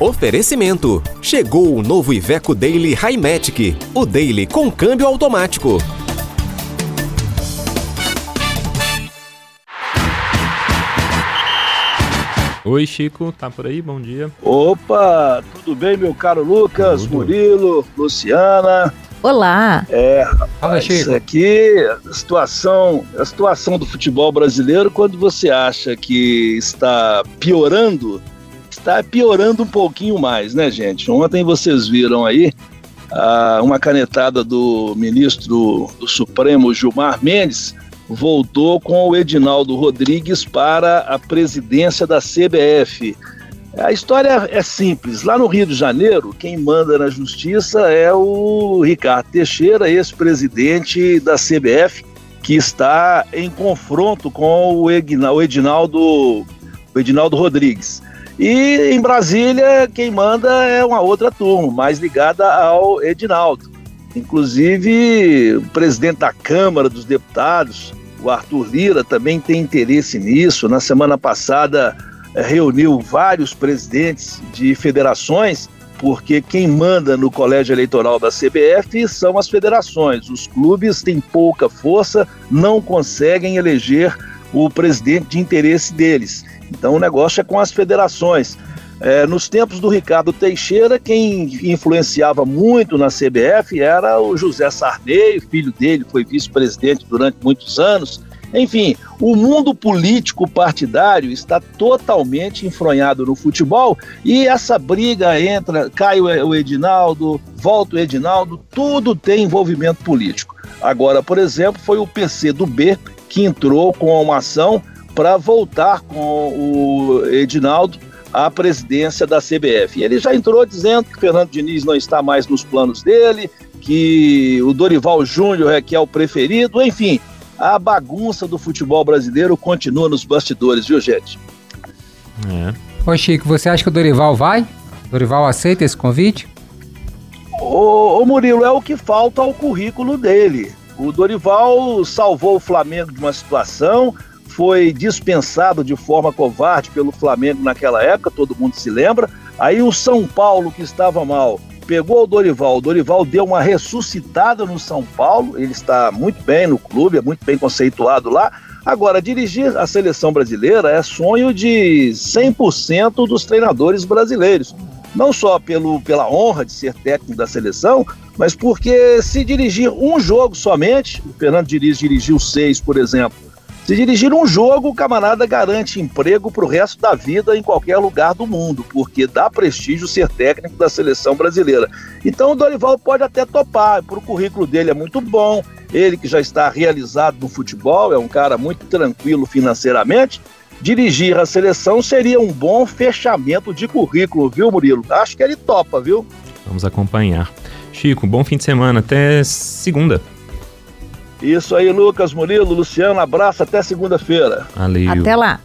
Oferecimento. Chegou o novo Iveco Daily Highmatic. O Daily com câmbio automático. Oi, Chico, tá por aí? Bom dia. Opa, tudo bem, meu caro Lucas, tudo. Murilo, Luciana? Olá. É, rapaz, isso aqui, a situação, a situação do futebol brasileiro, quando você acha que está piorando, está piorando um pouquinho mais, né, gente? Ontem vocês viram aí ah, uma canetada do ministro do Supremo, Gilmar Mendes, voltou com o Edinaldo Rodrigues para a presidência da CBF. A história é simples. Lá no Rio de Janeiro, quem manda na justiça é o Ricardo Teixeira, ex-presidente da CBF, que está em confronto com o Edinaldo, o Edinaldo Rodrigues. E em Brasília, quem manda é uma outra turma, mais ligada ao Edinaldo. Inclusive, o presidente da Câmara dos Deputados, o Arthur Lira, também tem interesse nisso. Na semana passada, reuniu vários presidentes de federações, porque quem manda no colégio eleitoral da CBF são as federações. Os clubes têm pouca força, não conseguem eleger o presidente de interesse deles. Então o negócio é com as federações. É, nos tempos do Ricardo Teixeira, quem influenciava muito na CBF era o José Sarney, filho dele foi vice-presidente durante muitos anos. Enfim, o mundo político partidário está totalmente enfronhado no futebol e essa briga entra, cai o Edinaldo, volta o Edinaldo, tudo tem envolvimento político. Agora, por exemplo, foi o PC do B que entrou com uma ação para voltar com o Edinaldo à presidência da CBF. Ele já entrou dizendo que Fernando Diniz não está mais nos planos dele, que o Dorival Júnior é que é o preferido, enfim, a bagunça do futebol brasileiro continua nos bastidores, viu, gente? É. Ô Chico, você acha que o Dorival vai? O Dorival aceita esse convite? Ô, ô Murilo, é o que falta ao currículo dele. O Dorival salvou o Flamengo de uma situação, foi dispensado de forma covarde pelo Flamengo naquela época, todo mundo se lembra. Aí o São Paulo, que estava mal, pegou o Dorival. O Dorival deu uma ressuscitada no São Paulo, ele está muito bem no clube, é muito bem conceituado lá. Agora, dirigir a seleção brasileira é sonho de 100% dos treinadores brasileiros. Não só pelo, pela honra de ser técnico da seleção, mas porque se dirigir um jogo somente, o Fernando Diniz dirigiu seis, por exemplo, se dirigir um jogo, o camarada garante emprego para o resto da vida em qualquer lugar do mundo, porque dá prestígio ser técnico da seleção brasileira. Então o Dorival pode até topar, para o currículo dele é muito bom, ele que já está realizado no futebol, é um cara muito tranquilo financeiramente. Dirigir a seleção seria um bom fechamento de currículo, viu, Murilo? Acho que ele topa, viu? Vamos acompanhar. Chico, bom fim de semana, até segunda. Isso aí, Lucas, Murilo, Luciano, abraço, até segunda-feira. Valeu. Até lá.